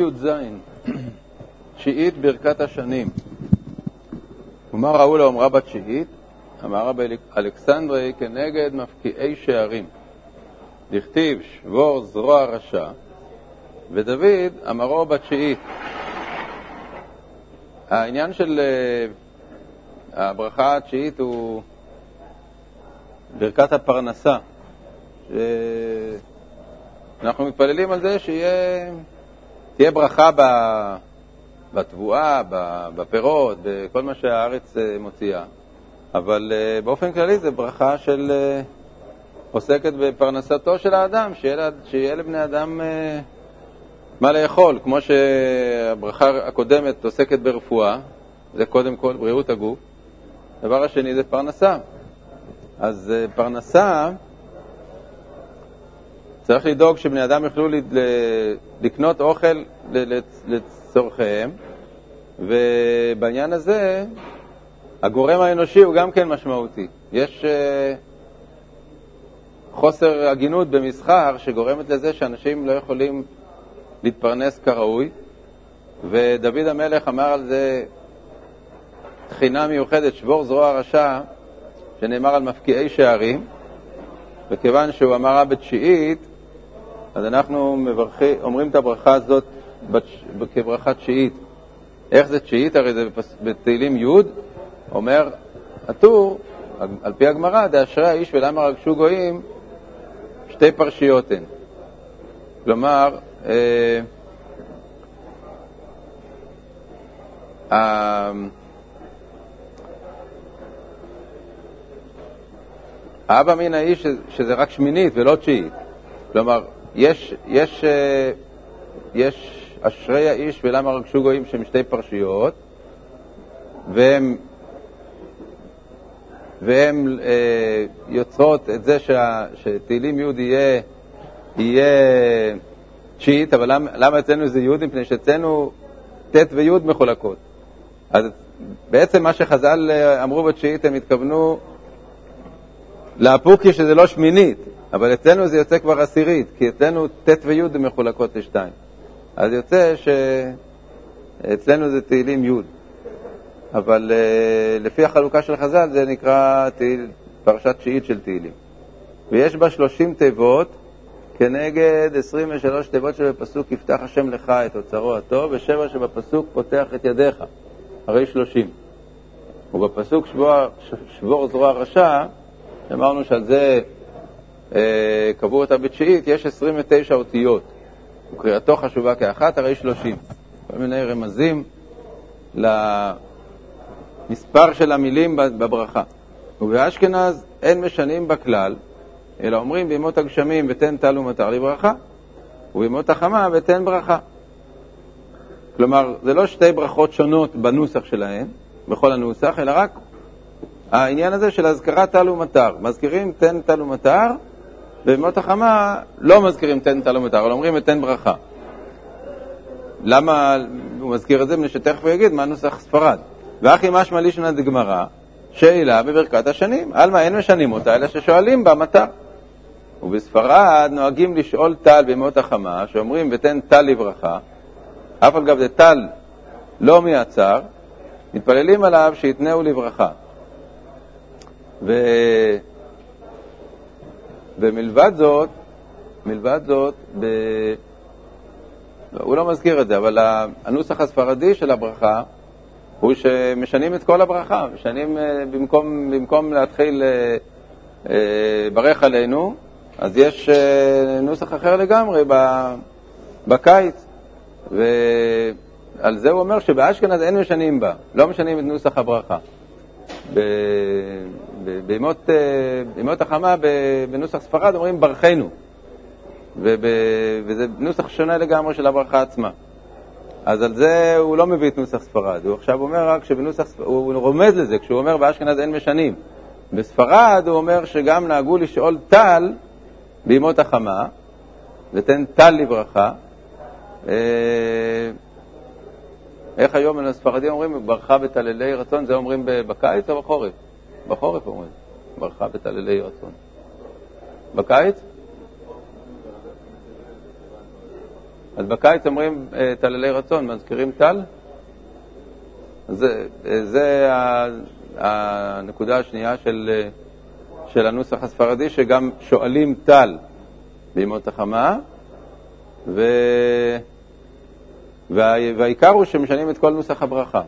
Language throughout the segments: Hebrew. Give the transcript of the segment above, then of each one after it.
י"ז, תשיעית ברכת השנים. ומה ראו לאומרה בתשיעית? אמר רבי אלכסנדרי כנגד מפקיעי שערים. דכתיב שבור זרוע רשע, ודוד אמרו בתשיעית. העניין של uh, הברכה התשיעית הוא ברכת הפרנסה. אנחנו מתפללים על זה שתהיה ברכה בתבואה, בפירות, בכל מה שהארץ אה, מוציאה, אבל אה, באופן כללי זו ברכה של אה, עוסקת בפרנסתו של האדם, שיהיה, שיהיה לבני אדם מה לאכול, כמו שהברכה הקודמת עוסקת ברפואה, זה קודם כל בריאות הגוף, הדבר השני זה פרנסה. אז פרנסה צריך לדאוג שבני אדם יוכלו לקנות אוכל לצורכיהם, ובעניין הזה הגורם האנושי הוא גם כן משמעותי. יש uh, חוסר הגינות במסחר שגורמת לזה שאנשים לא יכולים להתפרנס כראוי, ודוד המלך אמר על זה תחינה מיוחדת, שבור זרוע רשע, שנאמר על מפקיעי שערים, וכיוון שהוא אמרה בתשיעית, אז אנחנו מברכי, אומרים את הברכה הזאת כברכה תשיעית. איך זה תשיעית? הרי זה בתהילים י', אומר הטור, על פי הגמרא, דאשרי האיש ולמה רגשו גויים, שתי פרשיות הן. כלומר, אה, האבא מן האיש שזה רק שמינית ולא תשיעית. כלומר, יש, יש, אה, יש אשרי האיש ולמה רגשו גויים שהם שתי פרשיות, והן והן אה, יוצרות את זה שה, שתהילים י' יהיה, יהיה תשיעית, אבל למה, למה אצלנו זה י'? מפני שאצלנו ט' וי' מחולקות. אז בעצם מה שחז"ל אה, אמרו בתשיעית, הם התכוונו לאפוקי שזה לא שמינית, אבל אצלנו זה יוצא כבר עשירית, כי אצלנו ט' וי' מחולקות לשתיים. אז יוצא שאצלנו זה תהילים י', אבל uh, לפי החלוקה של חז"ל זה נקרא תהיל, פרשת תשיעית של תהילים. ויש בה 30 תיבות כנגד 23 תיבות שבפסוק יפתח השם לך את אוצרו הטוב, ושבע שבפסוק פותח את ידיך, הרי 30. ובפסוק שבור, שבור זרוע רשע, אמרנו שעל זה אה, קבעו אותה בתשיעית, יש 29 אותיות. וקריאתו חשובה כאחת, הרי 30. כל מיני רמזים למספר של המילים בברכה. ובאשכנז אין משנים בכלל, אלא אומרים בימות הגשמים ותן טל ומטר לברכה, ובימות החמה ותן ברכה. כלומר, זה לא שתי ברכות שונות בנוסח שלהן, בכל הנוסח, אלא רק העניין הזה של הזכרת טל ומטר. מזכירים תן טל ומטר, בימות החמה לא מזכירים תן טל ומטר, אבל אומרים ותן ברכה. למה הוא מזכיר את זה? מפני שתכף הוא יגיד מה נוסח ספרד. ואחי משמע לישנא דגמרא, שאלה בברכת השנים. עלמא אין משנים אותה, אלא ששואלים בה מטר. ובספרד נוהגים לשאול טל בימות החמה, שאומרים ותן טל לברכה, אף על גב זה טל לא מיעצר, מתפללים עליו שיתנאו לברכה. ו... ומלבד זאת, מלבד זאת, ב... לא, הוא לא מזכיר את זה, אבל הנוסח הספרדי של הברכה הוא שמשנים את כל הברכה, משנים אה, במקום, במקום להתחיל אה, אה, ברך עלינו, אז יש נוסח אחר לגמרי בקיץ, ועל זה הוא אומר שבאשכנז אין משנים בה, לא משנים את נוסח הברכה. בימות, בימות החמה בנוסח ספרד אומרים ברכנו, וזה נוסח שונה לגמרי של הברכה עצמה. אז על זה הוא לא מביא את נוסח ספרד, הוא עכשיו אומר רק שבנוסח, הוא רומז לזה, כשהוא אומר באשכנז אין משנים. בספרד הוא אומר שגם נהגו לשאול טל בימות החמה, ותן טל לברכה. אה, איך היום הספרדים אומרים ברכה בטללי רצון? זה אומרים בקיץ או בחורף? בחורף אומרים, ברכה בטללי רצון. בקיץ? אז בקיץ אומרים טללי רצון, מזכירים טל? זה, זה הנקודה השנייה של, של הנוסח הספרדי, שגם שואלים טל בימות החמה, ו... והעיקר הוא שמשנים את כל נוסח הברכה.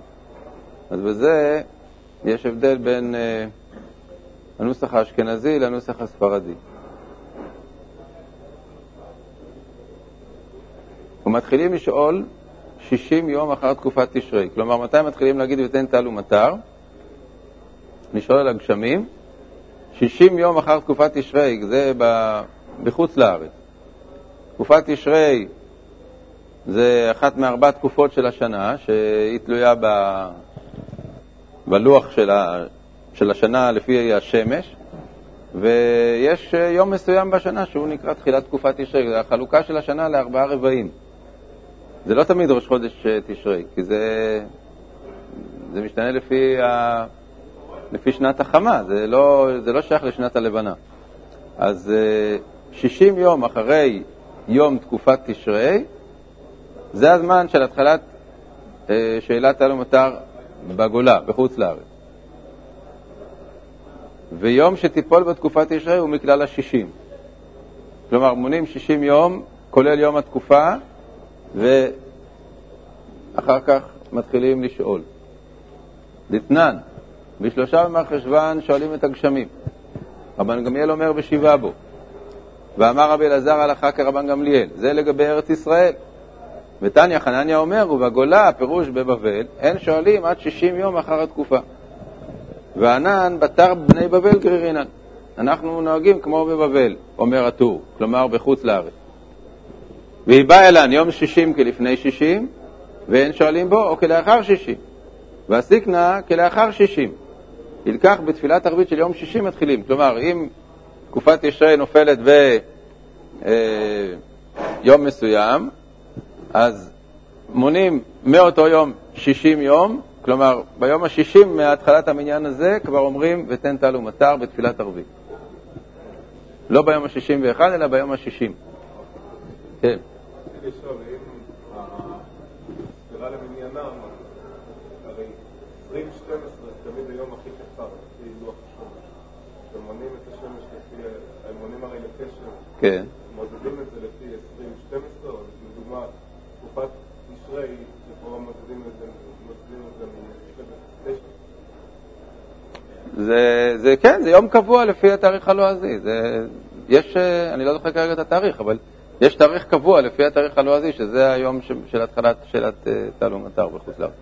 אז בזה יש הבדל בין uh, הנוסח האשכנזי לנוסח הספרדי. ומתחילים לשאול 60 יום אחר תקופת תשרי. כלומר, מתי מתחילים להגיד ותן טל ומטר? לשאול על הגשמים. 60 יום אחר תקופת תשרי, זה בחוץ לארץ. תקופת תשרי זה אחת מארבע תקופות של השנה, שהיא תלויה ב... בלוח של, ה... של השנה לפי השמש, ויש יום מסוים בשנה שהוא נקרא תחילת תקופת תשרי, זה החלוקה של השנה לארבעה רבעים. זה לא תמיד ראש חודש תשרי, כי זה, זה משתנה לפי, ה... לפי שנת החמה, זה לא, זה לא שייך לשנת הלבנה. אז 60 יום אחרי יום תקופת תשרי, זה הזמן של התחלת אה, שאלת הלו מותר בגולה, בחוץ לארץ. ויום שתיפול בתקופת תשרי הוא מכלל השישים. כלומר, מונים שישים יום, כולל יום התקופה, ואחר כך מתחילים לשאול. דתנן, בשלושה במרחשוון שואלים את הגשמים. רבן גמליאל אומר בשבעה בו. ואמר רבי אלעזר הלכה כרבן גמליאל, זה לגבי ארץ ישראל. ותניא חנניה אומר, ובגולה, הפירוש בבבל, אין שואלים עד 60 יום אחר התקופה. וענן בתר בני בבל גרירינן. אנחנו נוהגים כמו בבבל, אומר הטור, כלומר בחוץ לארץ. והיא באה אלן יום שישים כלפני שישים, ואין שואלים בו, או כלאחר שישים. והסיקנה כלאחר שישים. ילקח בתפילת ערבית של יום שישים מתחילים. כלומר, אם תקופת תשרי נופלת ביום אה, מסוים, אז מונים מאותו יום 60 יום, כלומר ביום ה-60 מהתחלת המניין הזה כבר אומרים ותן טל ומטר בתפילת ערבית. לא ביום ה-61 אלא ביום ה-60. כן. כן. מודדים את זה לפי 2012, או לדוגמה, תקופת תשרי, שפה מודדים את זה, מודדים את זה זה, זה כן, זה יום קבוע לפי התאריך הלועזי. זה, יש, אני לא זוכר כרגע את התאריך, אבל יש תאריך קבוע לפי התאריך הלועזי, שזה היום ש, של התחלת שאלת טל ומטר בחוץ לארץ.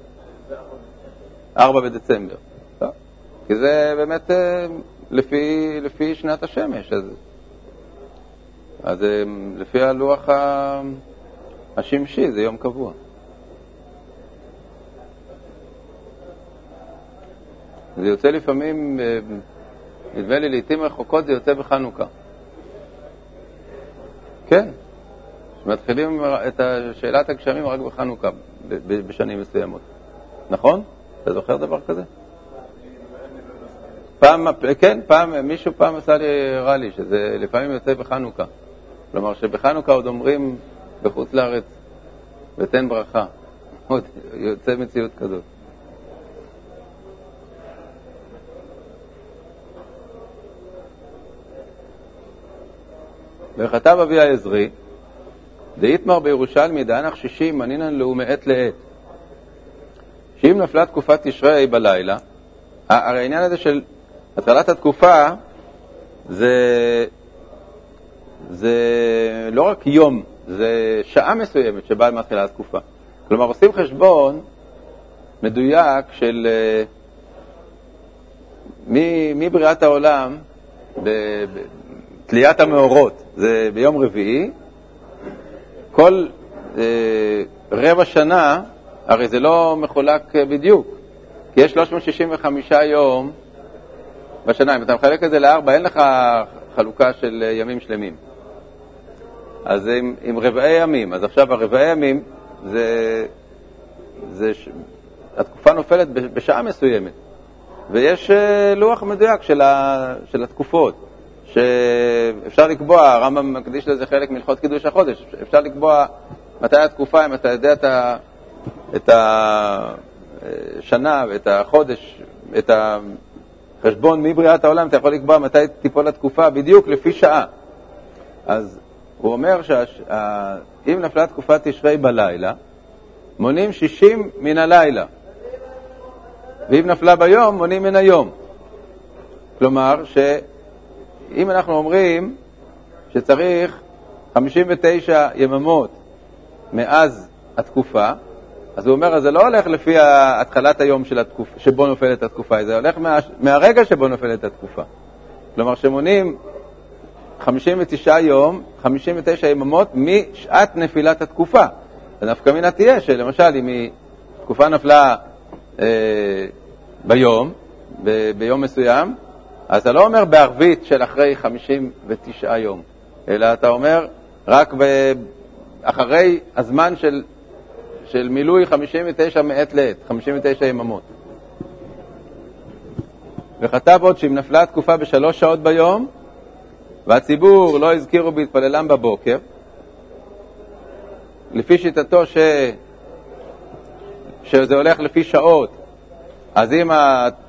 4 בדצמבר. לא? כי זה באמת אה, לפי, לפי שנת השמש. אז אז אה, לפי הלוח השמשי זה יום קבוע. זה יוצא לפעמים, אה, נדמה לי לעיתים רחוקות זה יוצא בחנוכה. כן, מתחילים את שאלת הגשמים רק בחנוכה, בשנים מסוימות. נכון? אתה זוכר דבר כזה? פעם, כן, פעם, מישהו פעם עשה לי, הראה לי, שזה לפעמים יוצא בחנוכה. כלומר שבחנוכה עוד אומרים בחוץ לארץ ותן ברכה. עוד יוצא מציאות כזאת. וכתב אבי העזרי, דאיתמר בירושלמי דאנח שישים מנינן לאו מעת לעת. שאם נפלה תקופת תשרי בלילה, הרי העניין הזה של התחלת התקופה זה זה לא רק יום, זה שעה מסוימת שבה מתחילה התקופה. כלומר, עושים חשבון מדויק של uh, מבריאת העולם, בתליית המאורות, זה ביום רביעי, כל uh, רבע שנה, הרי זה לא מחולק בדיוק, כי יש 365 יום בשנה. אם אתה מחלק את זה לארבע, אין לך חלוקה של ימים שלמים. אז עם, עם רבעי ימים. אז עכשיו הרבעי ימים זה, זה ש... התקופה נופלת בשעה מסוימת, ויש אה, לוח מדויק של, ה, של התקופות, שאפשר לקבוע, הרמב"ם מקדיש לזה חלק מהלכות קידוש החודש, אפשר לקבוע מתי התקופה, אם אתה יודע את, ה, את השנה ואת החודש, את החשבון מבריאת העולם, אתה יכול לקבוע מתי תיפול התקופה בדיוק לפי שעה. אז הוא אומר שאם נפלה תקופת תשרי בלילה, מונים 60 מן הלילה, ואם נפלה ביום, מונים מן היום. כלומר, שאם אנחנו אומרים שצריך 59 יממות מאז התקופה, אז הוא אומר, אז זה לא הולך לפי התחלת היום של התקופ... שבו נופלת התקופה, זה הולך מה... מהרגע שבו נופלת התקופה. כלומר, שמונים 59 יום, 59 יממות משעת נפילת התקופה. ונפקא מינה תהיה שלמשל, אם תקופה נפלה אה, ביום, ב... ביום מסוים, אז אתה לא אומר בערבית של אחרי 59 יום, אלא אתה אומר רק ב... אחרי הזמן של, של מילוי 59 מעת לעת, 59 יממות. וכתב עוד שאם נפלה התקופה בשלוש שעות ביום, והציבור לא הזכירו בהתפללם בבוקר, לפי שיטתו ש... שזה הולך לפי שעות, אז אם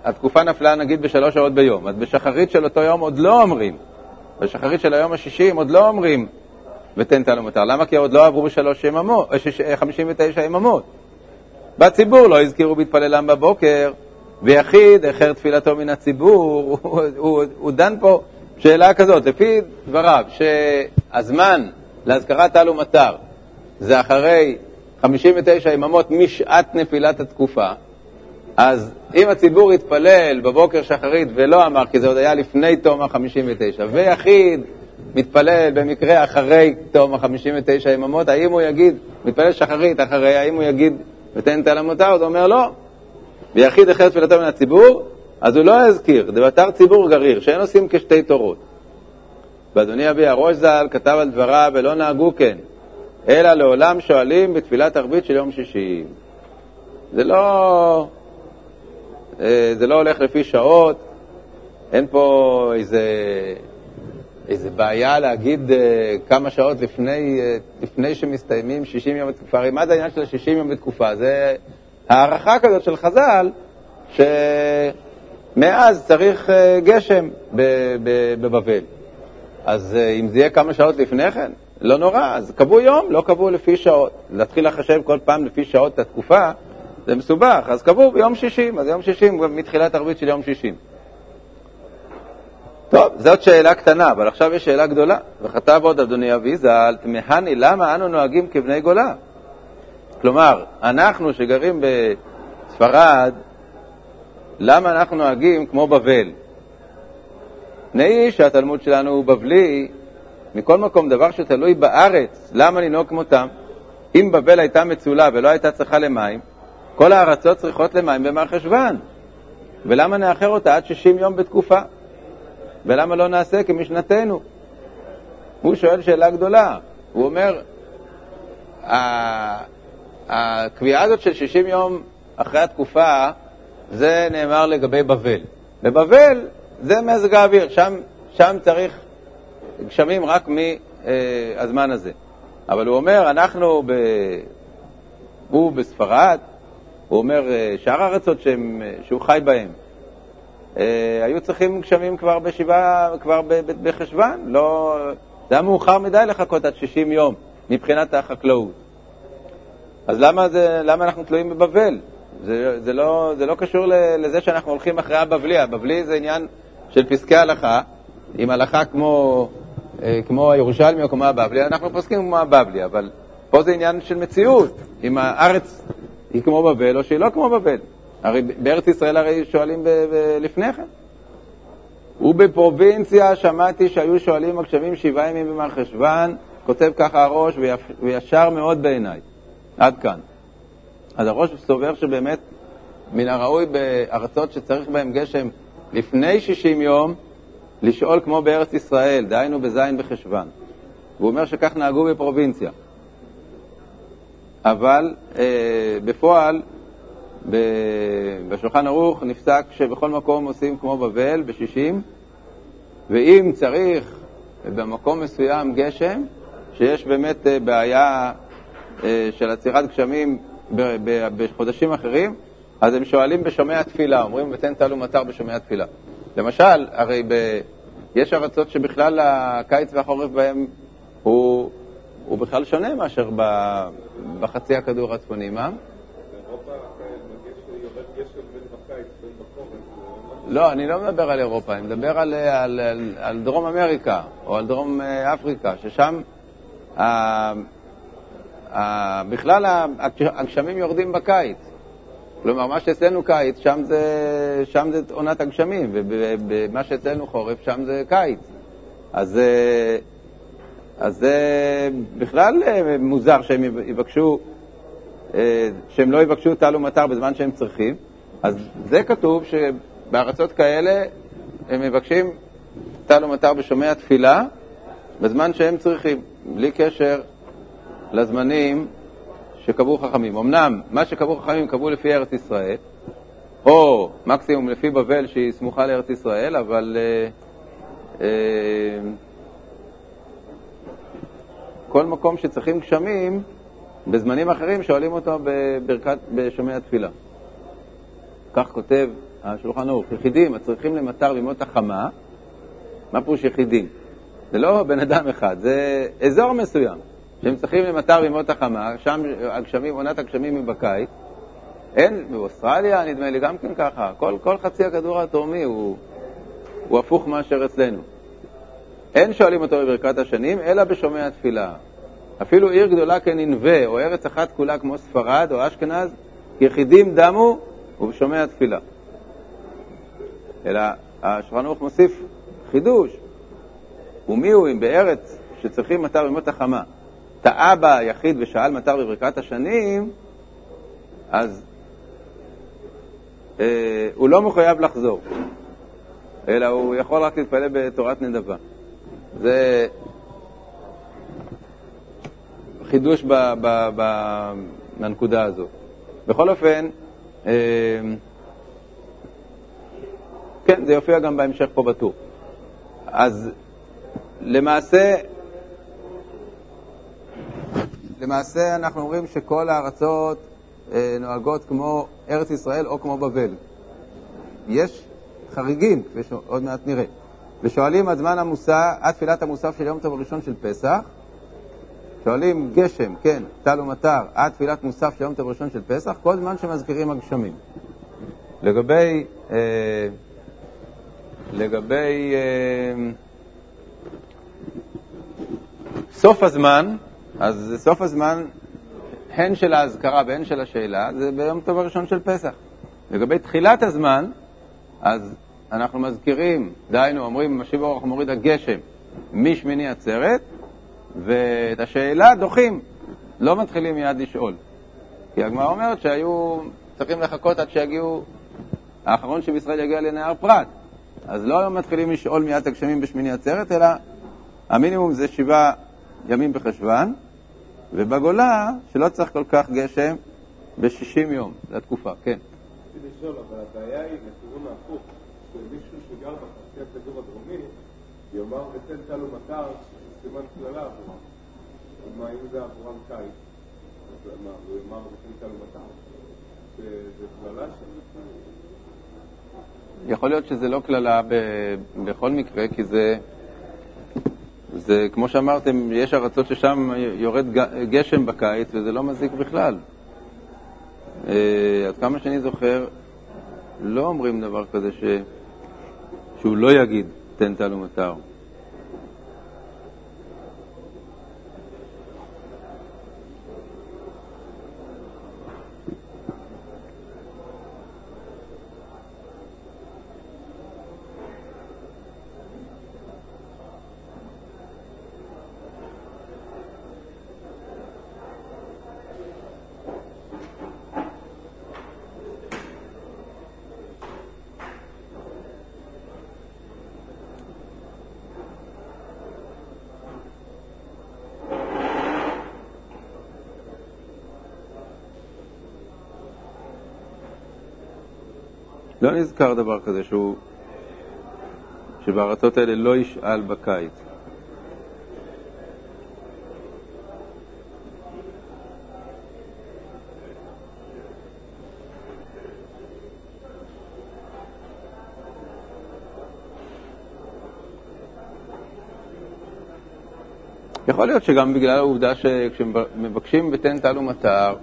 התקופה נפלה נגיד בשלוש שעות ביום, אז בשחרית של אותו יום עוד לא אומרים, בשחרית של היום השישי עוד לא אומרים ותן תלו מותר. למה? כי עוד לא עברו בשלוש יממות, 59 יממות. בציבור לא הזכירו בהתפללם בבוקר, ויחיד החר תפילתו מן הציבור, הוא, הוא, הוא דן פה שאלה כזאת, לפי דבריו, שהזמן להזכרת תל ומטר זה אחרי 59 יממות משעת נפילת התקופה, אז אם הציבור יתפלל בבוקר שחרית ולא אמר, כי זה עוד היה לפני תום ה-59, ויחיד מתפלל במקרה אחרי תום ה-59 יממות, האם הוא יגיד, מתפלל שחרית אחרי, האם הוא יגיד ותן את המותר? הוא אומר לא. ויחיד החל תפילתו מן הציבור, אז הוא לא יזכיר, דבתר ציבור גריר, שאין עושים כשתי תורות. ואדוני אבי הראש ז"ל כתב על דבריו, ולא נהגו כן, אלא לעולם שואלים בתפילת ערבית של יום שישי. זה לא, זה לא הולך לפי שעות, אין פה איזה איזה בעיה להגיד uh, כמה שעות לפני, uh, לפני שמסתיימים 60 יום בתקופה. הרי מה זה העניין של 60 יום בתקופה? זה הערכה כזאת של חז"ל, שמאז צריך גשם בבבל. אז אם זה יהיה כמה שעות לפני כן, לא נורא, אז קבעו יום, לא קבעו לפי שעות. להתחיל לחשב כל פעם לפי שעות את התקופה, זה מסובך, אז קבעו ביום 60, אז יום 60 מתחילת ערבית של יום 60. טוב, זאת שאלה קטנה, אבל עכשיו יש שאלה גדולה. וכתב עוד אדוני אבי ז"ל, תמהני למה אנו נוהגים כבני גולה? כלומר, אנחנו שגרים בספרד, למה אנחנו נוהגים כמו בבל? פני שהתלמוד שלנו הוא בבלי, מכל מקום, דבר שתלוי בארץ, למה לנהוג כמותם? אם בבל הייתה מצולה ולא הייתה צריכה למים, כל הארצות צריכות למים במרחשוון. ולמה נאחר אותה עד 60 יום בתקופה? ולמה לא נעשה כמשנתנו? הוא שואל שאלה גדולה. הוא אומר, הקביעה הזאת של 60 יום אחרי התקופה, זה נאמר לגבי בבל. בבבל זה מזג האוויר, שם, שם צריך גשמים רק מהזמן הזה. אבל הוא אומר, אנחנו, ב... הוא בספרד, הוא אומר, שאר הארצות שהם, שהוא חי בהן, אה, היו צריכים גשמים כבר בשבעה, כבר בחשוון, לא... זה היה מאוחר מדי לחכות עד 60 יום מבחינת החקלאות. אז למה, זה, למה אנחנו תלויים בבבל? זה, זה, לא, זה לא קשור לזה שאנחנו הולכים אחרי הבבלי. הבבלי זה עניין של פסקי הלכה, עם הלכה כמו, אה, כמו הירושלמי או כמו הבבלי, אנחנו פוסקים כמו הבבלי, אבל פה זה עניין של מציאות, אם הארץ היא כמו בבל או שהיא לא כמו בבל. הרי בארץ ישראל הרי שואלים לפני כן. ובפרובינציה שמעתי שהיו שואלים הגשמים שבעה ימים במר חשוון, כותב ככה הראש, וישר מאוד בעיניי. עד כאן. אז הראש סובר שבאמת מן הראוי בארצות שצריך בהן גשם לפני 60 יום, לשאול כמו בארץ ישראל, דהיינו בזין בחשוון. והוא אומר שכך נהגו בפרובינציה. אבל אה, בפועל בשולחן ערוך נפסק שבכל מקום עושים כמו בבל, בשישים, ואם צריך במקום מסוים גשם, שיש באמת אה, בעיה אה, של עצירת גשמים בחודשים אחרים, אז הם שואלים בשומע תפילה, אומרים ותן טל ומטר בשומע תפילה. למשל, הרי ב... יש ארצות שבכלל הקיץ והחורף בהם הוא, הוא בכלל שונה מאשר ב... בחצי הכדור הצפוני, מה? לא, אני לא מדבר על אירופה, אני מדבר על, על, על, על דרום אמריקה או על דרום אה, אפריקה, ששם ה, ה, בכלל הגשמים יורדים בקיץ. כלומר, מה שאצלנו קיץ, שם זה, שם זה עונת הגשמים, ומה שאצלנו חורף, שם זה קיץ. אז, אה, אז זה בכלל אה, מוזר שהם יבקשו, שהם לא יבקשו טל ומטר בזמן שהם צריכים. אז זה כתוב שבארצות כאלה הם מבקשים טל ומטר בשומע תפילה בזמן שהם צריכים, בלי קשר לזמנים שקבעו חכמים. אמנם מה שקבעו חכמים קבעו לפי ארץ ישראל, או מקסימום לפי בבל שהיא סמוכה לארץ ישראל, אבל אה, אה, כל מקום שצריכים גשמים, בזמנים אחרים שואלים אותו בברכת, בשומע תפילה. כך כותב השולחן ערוך, יחידים הצריכים למטר בימות החמה, מה פירוש יחידים? זה לא בן אדם אחד, זה אזור מסוים שהם צריכים למטר בימות החמה, שם הגשמים, עונת הגשמים היא בקיץ. אין, באוסטרליה נדמה לי גם כן ככה, כל, כל חצי הכדור התורמי הוא, הוא הפוך מאשר אצלנו. אין שואלים אותו בברכת השנים, אלא בשומע תפילה. אפילו עיר גדולה כננבה, או ארץ אחת כולה כמו ספרד או אשכנז, יחידים דמו ובשומע תפילה. אלא השולחן ערוך מוסיף חידוש, ומי הוא אם בארץ שצריכים מטר בימות החמה, טעה בה היחיד ושאל מטר בברכת השנים, אז אה, הוא לא מחויב לחזור, אלא הוא יכול רק להתפלל בתורת נדבה. זה חידוש בנקודה הזו. בכל אופן, אה, כן, זה יופיע גם בהמשך פה בטור. אז למעשה, למעשה אנחנו אומרים שכל הארצות אה, נוהגות כמו ארץ ישראל או כמו בבל. יש חריגים, כפי שעוד מעט נראה. ושואלים עד זמן המוסף, עד תפילת המוסף של יום טוב הראשון של פסח, שואלים גשם, כן, טל ומטר, עד תפילת מוסף של יום טוב ראשון של פסח, כל זמן שמזכירים הגשמים. לגבי, אה, לגבי אה, סוף הזמן, אז סוף הזמן, הן של האזכרה והן של השאלה, זה ביום טוב הראשון של פסח. לגבי תחילת הזמן, אז אנחנו מזכירים, דהיינו, אומרים, משיב אורח מוריד הגשם משמיני עצרת, ואת השאלה דוחים, לא מתחילים מיד לשאול. כי הגמרא אומרת שהיו צריכים לחכות עד שיגיעו, האחרון שבישראל יגיע לנהר פרת. אז לא מתחילים לשאול מיד את הגשמים בשמיני עצרת, אלא המינימום זה שבעה ימים בחשוון, ובגולה, שלא צריך כל כך גשם, ב-60 יום, זו התקופה, כן. רציתי לשאול, אבל הבעיה היא לכיוון ההפוך, שמישהו שגר בחצי הכדור הדרומי, יאמר ותן טל ומטר, סימן קללה עבורם. מה אם זה עבורם קיץ? אז מה, הוא יאמר ותן טל ומטר? זה קללה של... יכול להיות שזה לא קללה בכל מקרה, כי זה, זה, כמו שאמרתם, יש ארצות ששם יורד גשם בקיץ וזה לא מזיק בכלל. אה, עד כמה שאני זוכר, לא אומרים דבר כזה ש... שהוא לא יגיד תן טל ומטר. לא נזכר דבר כזה שהוא, שבארצות האלה לא ישאל בקיץ. יכול להיות שגם בגלל העובדה שכשמבקשים ותן טל ומטר,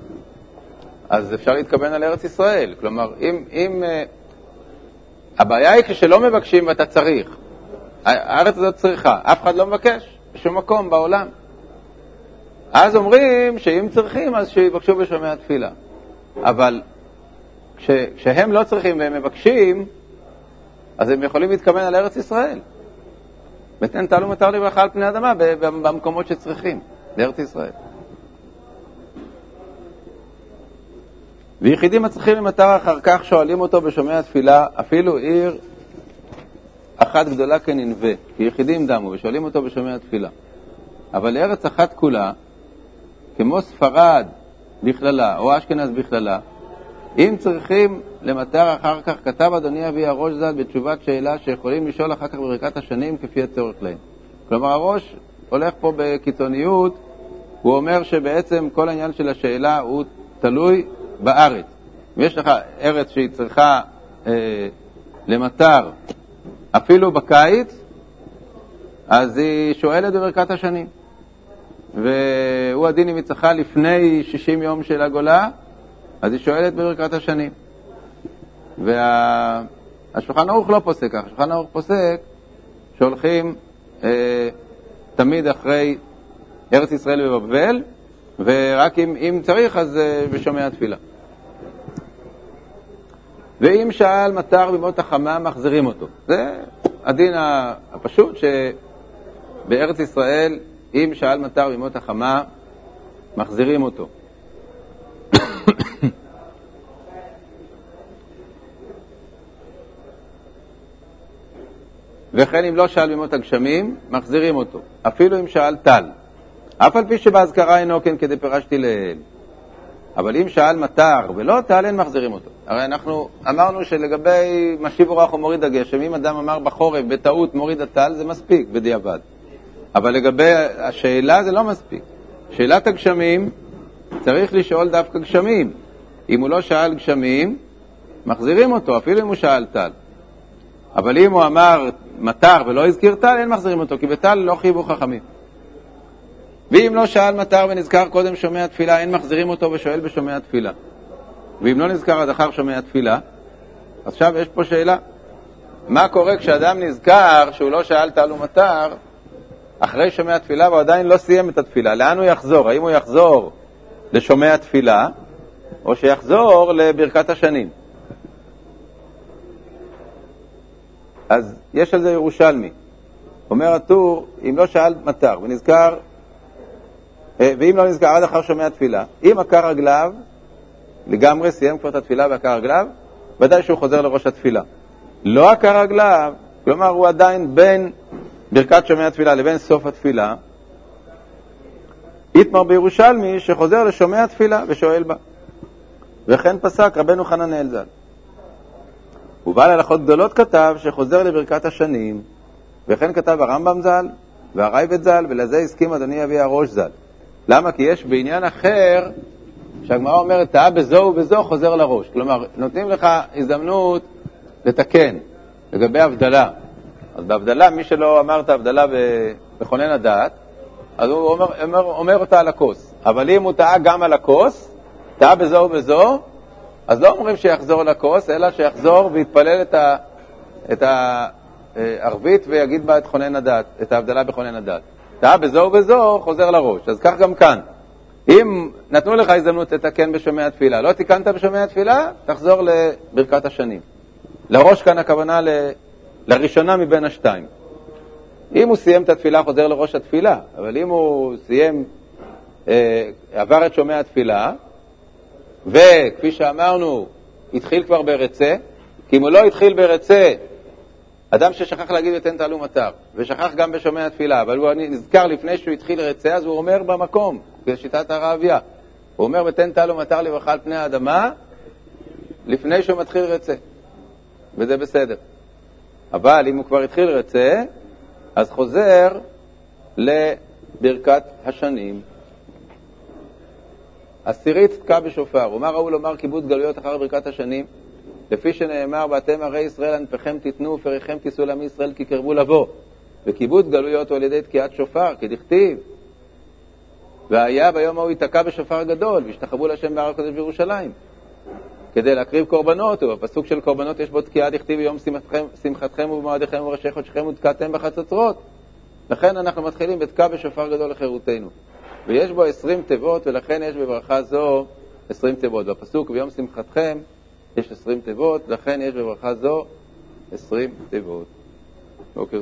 אז אפשר להתכוון על ארץ ישראל. כלומר, אם, אם אה, הבעיה היא כשלא מבקשים ואתה צריך. הארץ הזאת צריכה, אף אחד לא מבקש בשום מקום בעולם. אז אומרים שאם צריכים, אז שיבקשו בשומע תפילה. אבל כש, כשהם לא צריכים והם מבקשים, אז הם יכולים להתכוון על ארץ ישראל. ותן טל ומטר לברכה על פני האדמה במקומות שצריכים, בארץ ישראל. ויחידים הצריכים למטר אחר כך שואלים אותו בשומע תפילה, אפילו עיר אחת גדולה כננבה, כי יחידים דמו, ושואלים אותו בשומע תפילה. אבל לארץ אחת כולה, כמו ספרד בכללה, או אשכנז בכללה, אם צריכים למטר אחר כך, כתב אדוני אבי הראש ז"ל בתשובת שאלה שיכולים לשאול אחר כך בברכת השנים כפי הצורך להם. כלומר, הראש הולך פה בקיצוניות, הוא אומר שבעצם כל העניין של השאלה הוא תלוי בארץ. אם יש לך ארץ שהיא צריכה אה, למטר אפילו בקיץ, אז היא שואלת בברכת השנים. והוא הדין אם היא צריכה לפני 60 יום של הגולה, אז היא שואלת בברכת השנים. והשולחן ערוך לא פוסק כך, השולחן ערוך פוסק שהולכים אה, תמיד אחרי ארץ ישראל ובבל, ורק אם, אם צריך אז אה, בשומע תפילה. ואם שאל מטר במות החמה, מחזירים אותו. זה הדין הפשוט שבארץ ישראל, אם שאל מטר במות החמה, מחזירים אותו. וכן אם לא שאל במות הגשמים, מחזירים אותו, אפילו אם שאל טל. אף על פי שבאזכרה אינו כן כדי פירשתי לעיל. אבל אם שאל מטר ולא טל, אין מחזירים אותו. הרי אנחנו אמרנו שלגבי משיב אורח או מוריד הגשם, אם אדם אמר בחורף בטעות מוריד הטל, זה מספיק בדיעבד. אבל לגבי השאלה זה לא מספיק. שאלת הגשמים, צריך לשאול דווקא גשמים. אם הוא לא שאל גשמים, מחזירים אותו, אפילו אם הוא שאל טל. אבל אם הוא אמר מטר ולא הזכיר טל, אין מחזירים אותו, כי בטל לא חייבו חכמים. ואם לא שאל מטר ונזכר קודם שומע תפילה, אין מחזירים אותו ושואל בשומע תפילה. ואם לא נזכר עד אחר שומע תפילה, עכשיו יש פה שאלה. מה קורה כשאדם נזכר שהוא לא שאל טל ומטר, אחרי שומע תפילה והוא עדיין לא סיים את התפילה? לאן הוא יחזור? האם הוא יחזור לשומע תפילה, או שיחזור לברכת השנים? אז יש על זה ירושלמי. אומר הטור, אם לא שאל מטר ונזכר ואם לא נזכר עד אחר שומע תפילה, אם עקר רגליו, לגמרי סיים כבר את התפילה ועקר רגליו, ודאי שהוא חוזר לראש התפילה. לא עקר רגליו, כלומר הוא עדיין בין ברכת שומע תפילה לבין סוף התפילה, איתמר בירושלמי שחוזר לשומע תפילה ושואל בה. וכן פסק רבנו חננאל ז"ל. ובעל הלכות גדולות כתב שחוזר לברכת השנים, וכן כתב הרמב"ם ז"ל והרייבד ז"ל, ולזה הסכים אדוני אבי הראש ז"ל. למה? כי יש בעניין אחר, שהגמרא אומרת, טעה בזו ובזו, חוזר לראש. כלומר, נותנים לך הזדמנות לתקן לגבי הבדלה. אז בהבדלה, מי שלא אמר את ההבדלה בכונן הדעת, אז הוא אומר, אומר, אומר אותה על הכוס. אבל אם הוא טעה גם על הכוס, טעה בזו ובזו, אז לא אומרים שיחזור לכוס, אלא שיחזור ויתפלל את, ה, את הערבית ויגיד בה את חונן הדעת, את ההבדלה בכונן הדעת. טעה בזו ובזו, חוזר לראש. אז כך גם כאן. אם נתנו לך הזדמנות לתקן בשומע תפילה, לא תיקנת בשומע תפילה, תחזור לברכת השנים. לראש כאן הכוונה ל... לראשונה מבין השתיים. אם הוא סיים את התפילה, חוזר לראש התפילה, אבל אם הוא סיים, אה, עבר את שומע התפילה, וכפי שאמרנו, התחיל כבר ברצה, כי אם הוא לא התחיל ברצה, אדם ששכח להגיד ותן תעלו מטר, ושכח גם בשומע התפילה, אבל הוא נזכר לפני שהוא התחיל רצה, אז הוא אומר במקום, בשיטת הרעביה. הוא אומר ותן תעלו מטר לברכה על פני האדמה, לפני שהוא מתחיל רצה. וזה בסדר. אבל אם הוא כבר התחיל רצה, אז חוזר לברכת השנים. עשירית תקע בשופר. ומה ראוי לומר כיבוד גלויות אחר ברכת השנים? לפי שנאמר, ואתם הרי ישראל ענפיכם תיתנו ופריכם תישאו לעמי ישראל כי קרבו לבוא. וכיבוד גלויות הוא על ידי תקיעת שופר, כדכתיב, והיה ביום ההוא ייתקע בשופר גדול, והשתחוו להשם בהר הקודש בירושלים. כדי להקריב קורבנות, ובפסוק של קורבנות יש בו תקיעה דכתיב ביום שמחתכם, שמחתכם ובמועדיכם ובראשי חודשכם ותקעתם בחצוצרות. לכן אנחנו מתחילים בתקע בשופר גדול לחירותנו. ויש בו עשרים תיבות, ולכן יש בברכה זו עשרים תיבות. בפסוק ביום שמחתכם יש עשרים תיבות, לכן יש בברכה זו עשרים תיבות. בוקר